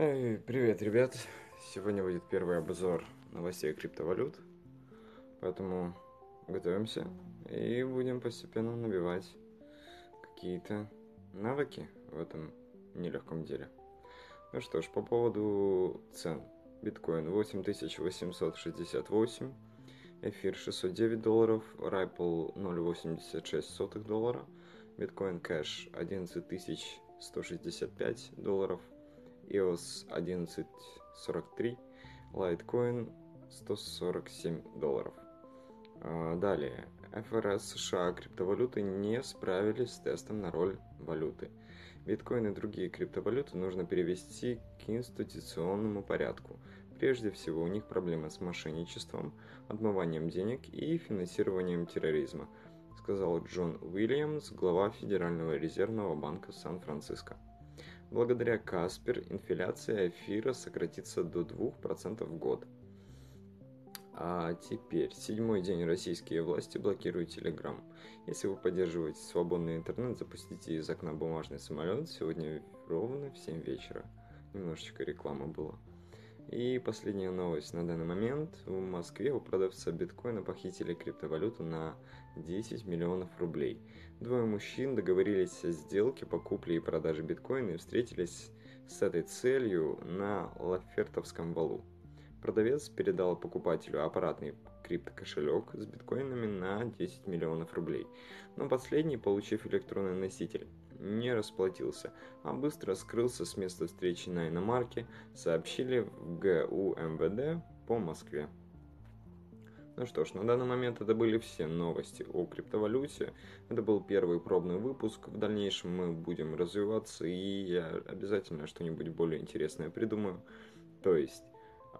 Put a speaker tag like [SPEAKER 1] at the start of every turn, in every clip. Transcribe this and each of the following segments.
[SPEAKER 1] Эй, привет, ребят! Сегодня будет первый обзор новостей криптовалют, поэтому готовимся и будем постепенно набивать какие-то навыки в этом нелегком деле. Ну что ж, по поводу цен. Биткоин 8868, эфир 609 долларов, Ripple 0,86 доллара, биткоин кэш 11165 долларов – EOS 11.43, Litecoin 147 долларов. А, далее, ФРС США криптовалюты не справились с тестом на роль валюты. Биткоин и другие криптовалюты нужно перевести к институционному порядку. Прежде всего, у них проблемы с мошенничеством, отмыванием денег и финансированием терроризма, сказал Джон Уильямс, глава Федерального резервного банка Сан-Франциско. Благодаря Каспер инфляция эфира сократится до 2% в год. А теперь, седьмой день российские власти блокируют Telegram. Если вы поддерживаете свободный интернет, запустите из окна бумажный самолет сегодня ровно в 7 вечера. Немножечко рекламы было. И последняя новость. На данный момент в Москве у продавца биткоина похитили криптовалюту на 10 миллионов рублей. Двое мужчин договорились о сделке по купле и продаже биткоина и встретились с этой целью на Лафертовском валу. Продавец передал покупателю аппаратный криптокошелек с биткоинами на 10 миллионов рублей, но последний, получив электронный носитель, не расплатился, а быстро скрылся с места встречи на иномарке, сообщили в ГУ МВД по Москве. Ну что ж, на данный момент это были все новости о криптовалюте. Это был первый пробный выпуск. В дальнейшем мы будем развиваться, и я обязательно что-нибудь более интересное придумаю. То есть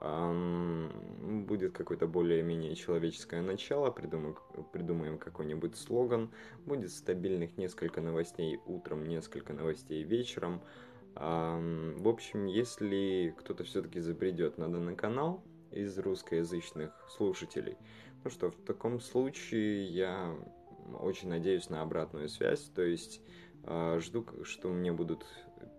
[SPEAKER 1] будет какое-то более-менее человеческое начало, придумаем, придумаем какой-нибудь слоган, будет стабильных несколько новостей утром, несколько новостей вечером. В общем, если кто-то все-таки забредет на данный канал из русскоязычных слушателей, ну что, в таком случае я очень надеюсь на обратную связь, то есть а, жду, что мне будут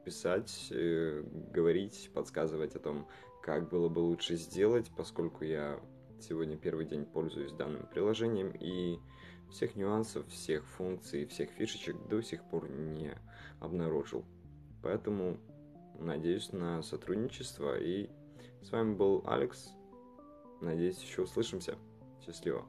[SPEAKER 1] писать, э, говорить, подсказывать о том, как было бы лучше сделать, поскольку я сегодня первый день пользуюсь данным приложением и всех нюансов, всех функций, всех фишечек до сих пор не обнаружил. Поэтому надеюсь на сотрудничество и с вами был Алекс. Надеюсь, еще услышимся. Счастливо.